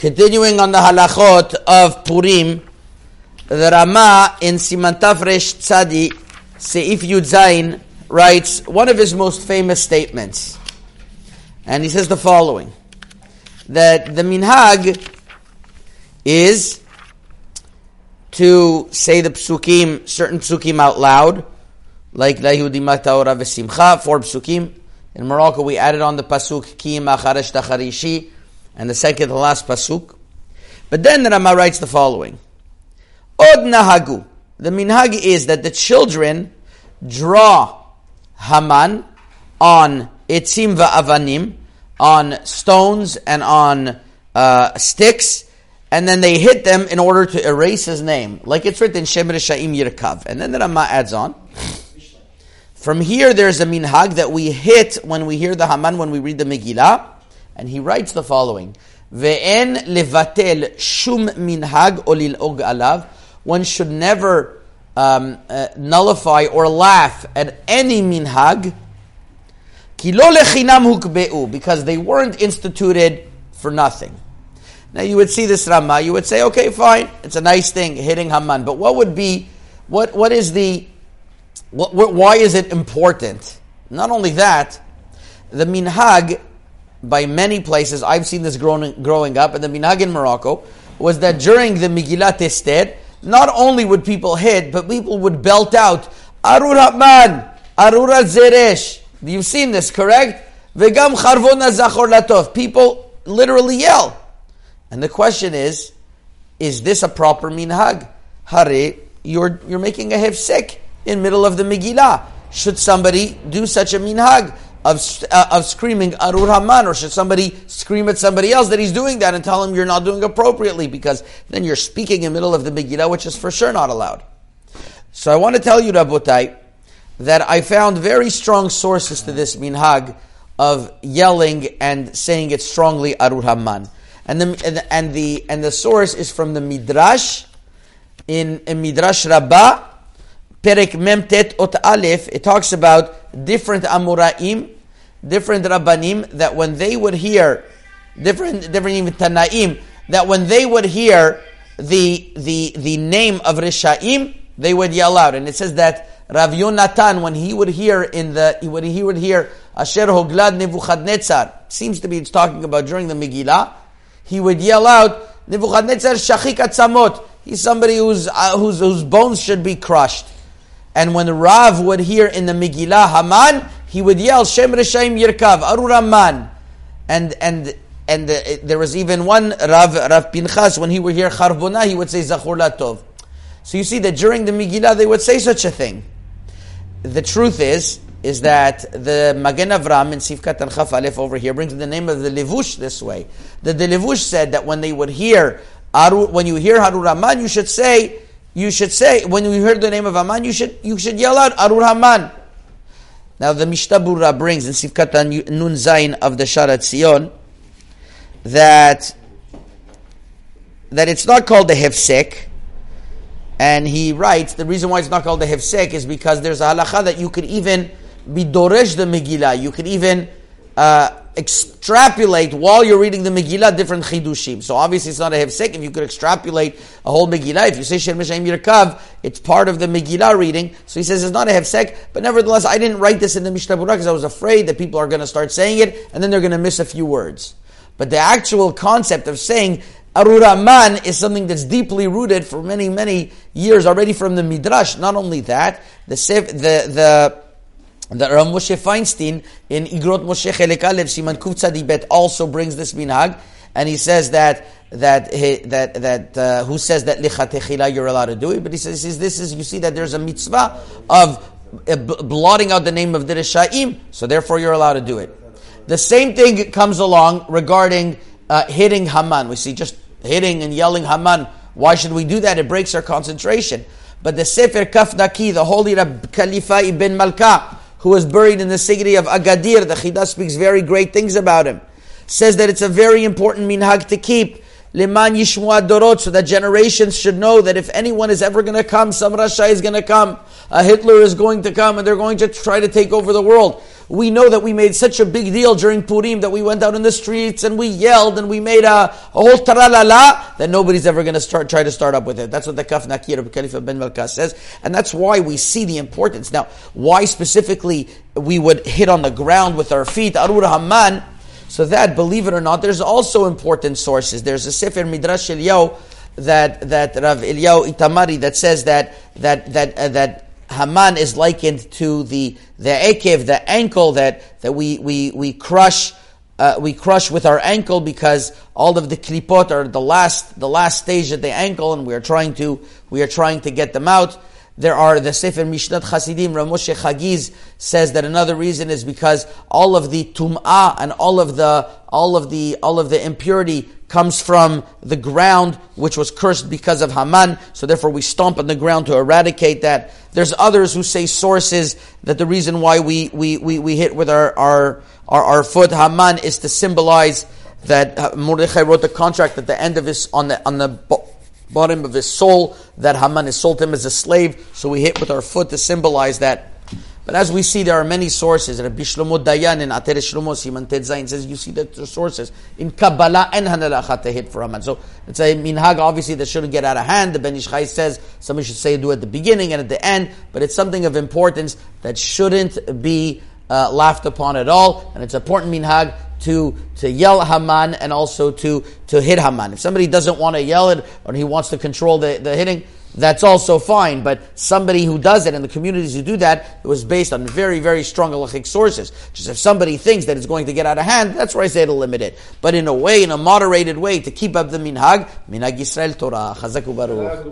Continuing on the halachot of Purim, the Rama in Simantaf Resh Tzadi, Seif Yud Zayin, writes one of his most famous statements. And he says the following that the minhag is to say the psukim, certain psukim out loud, like La Yehudim Ta'ora V'Simcha, four psukim. In Morocco, we added on the pasuk Ki Acharesh Tacharishi, and the second to last pasuk. But then the Rama writes the following: Od nahagu. The minhag is that the children draw Haman on etzim va'avanim, on stones and on uh, sticks, and then they hit them in order to erase his name, like it's written Shem Risha'im Yirkav. And then the Rama adds on. From here, there's a minhag that we hit when we hear the Haman, when we read the Megillah, and he writes the following: Ve'en levatel shum minhag olil og alav. One should never um, uh, nullify or laugh at any minhag. Because they weren't instituted for nothing. Now you would see this Rama, you would say, okay, fine, it's a nice thing, hitting Haman. But what would be, what, what is the, what, why is it important? Not only that, the minhag by many places. I've seen this growing, growing up, and the minhag in Morocco was that during the Megillat Esther, not only would people hit, but people would belt out, Arur Haman, Arura Zeresh. You've seen this, correct? Vegam Charvona Zachor Latov. People literally yell. And the question is, is this a proper minhag? Hare, you're, you're making a hefsek in middle of the Megillah. Should somebody do such a minhag? Of, uh, of screaming Arur Haman, or should somebody scream at somebody else that he's doing that and tell him you're not doing appropriately because then you're speaking in the middle of the Megillah, which is for sure not allowed. So I want to tell you, Rabotai, that I found very strong sources to this minhag of yelling and saying it strongly Arur Haman. And the, and the, and the, source is from the Midrash, in, in Midrash Rabbah, Perek Memtet Ot Aleph, it talks about different Amoraim, different Rabbanim, that when they would hear, different, different even Tanaim, that when they would hear the, the, the name of Rishaim, they would yell out. And it says that Rav Yonatan, when he would hear in the, when he would hear Asher Hoglad Nebuchadnezzar, seems to be it's talking about during the Megillah, he would yell out, Nebuchadnezzar Shachik Atzamot. He's somebody whose, uh, whose, whose bones should be crushed. And when Rav would hear in the Megillah Haman, he would yell Shem Rishaim Yirkav Aruraman, and and and the, there was even one Rav Rav Pinchas when he would hear Charbona, he would say Zachur Latov. So you see that during the Megillah they would say such a thing. The truth is is that the Magen Avram in Sifkat and Chaf Aleph over here brings the name of the Levush this way. The, the Levush said that when they would hear when you hear Haruraman, you should say you should say when you heard the name of Haman, you should you should yell out Arur Haman. Now the Mishnah Berurah brings in Sifkat Nun Zain of the Sha'ar HaTziyun that that it's not called the Hefsek, and he writes the reason why it's not called the Hefsek is because there's a halacha that you could even be doresh the Megillah, you could even uh, extrapolate while you're reading the Megillah different chidushim. So obviously it's not a hefsek. If you could extrapolate a whole Megillah, if you say Shem Meshem Yirkav, it's part of the Megillah reading. So he says it's not a hefsek, but nevertheless I didn't write this in the Mishnah Berurah because I was afraid that people are going to start saying it and then they're going to miss a few words. But the actual concept of saying Aruraman is something that's deeply rooted for many, many years already from the Midrash. Not only that, the the the that Rav Moshe Feinstein in Igrot Moshe Chelek Alev Siman Kuf Bet also brings this minhag, and he says that that that that uh, who says that lichatechila you're allowed to do it, but he says, this is you see that there's a mitzvah of uh, blotting out the name of the Rishaim, so therefore you're allowed to do it. The same thing comes along regarding uh, hitting Haman. We see just hitting and yelling Haman. Why should we do that? It breaks our concentration. But the Sefer Kaf Naki, the holy Rab Khalifa ibn Malka, who was buried in the city of Agadir. The Chidah speaks very great things about him. Says that it's a very important minhag to keep. Liman Yishmua Dorot, so that generations should know that if anyone is ever going to come, some Rasha is going to come, a Hitler is going to come, and they're going to try to take over the world. We know that we made such a big deal during Purim that we went out in the streets and we yelled and we made a, a whole taralala that nobody's ever going to start try to start up with it. That's what the Kaf Nakir of Khalifa ben Malkas says, and that's why we see the importance. Now, why specifically we would hit on the ground with our feet, Arur Haman, so that, believe it or not, there's also important sources. There's a Sefer Midrash Eliyahu that that Rav Eliyahu Itamari that says that that that uh, that Haman is likened to the the ekev, the ankle that that we we we crush. Uh, we crush with our ankle because all of the klipot are the last the last stage at the ankle, and we are trying to we are trying to get them out. There are the Sefer Mishnat Chasidim, Rav Moshe Chagiz says that another reason is because all of the tum'ah and all of the all of the all of the impurity comes from the ground which was cursed because of Haman. So therefore we stomp on the ground to eradicate that. There's others who say sources that the reason why we we, we, we hit with our, our our, our foot Haman is to symbolize that uh, Mordechai wrote the contract at the end of his on the on the bottom of his soul, that Haman sold him as a slave, so we hit with our foot to symbolize that. But as we see, there are many sources. Rabbi Shlomo Dayan in Ater Shlomo Siman Zayin says you see that are sources in Kabbalah and Hanalacha to hit for Haman. So it's a minhag obviously that shouldn't get out of hand. The Ben Ish Chai says somebody should say do at the beginning and at the end, but it's something of importance that shouldn't be uh, laughed upon at all, and it's important minhag to, to yell Haman and also to, to hit Haman. If somebody doesn't want to yell it or he wants to control the, the hitting, that's also fine. But somebody who does it and the communities who do that, it was based on very, very strong halachic sources. Just if somebody thinks that it's going to get out of hand, that's where I say to limit it. But in a way, in a moderated way, to keep up the minhag, minhag Yisrael Torah, chazaku baruch.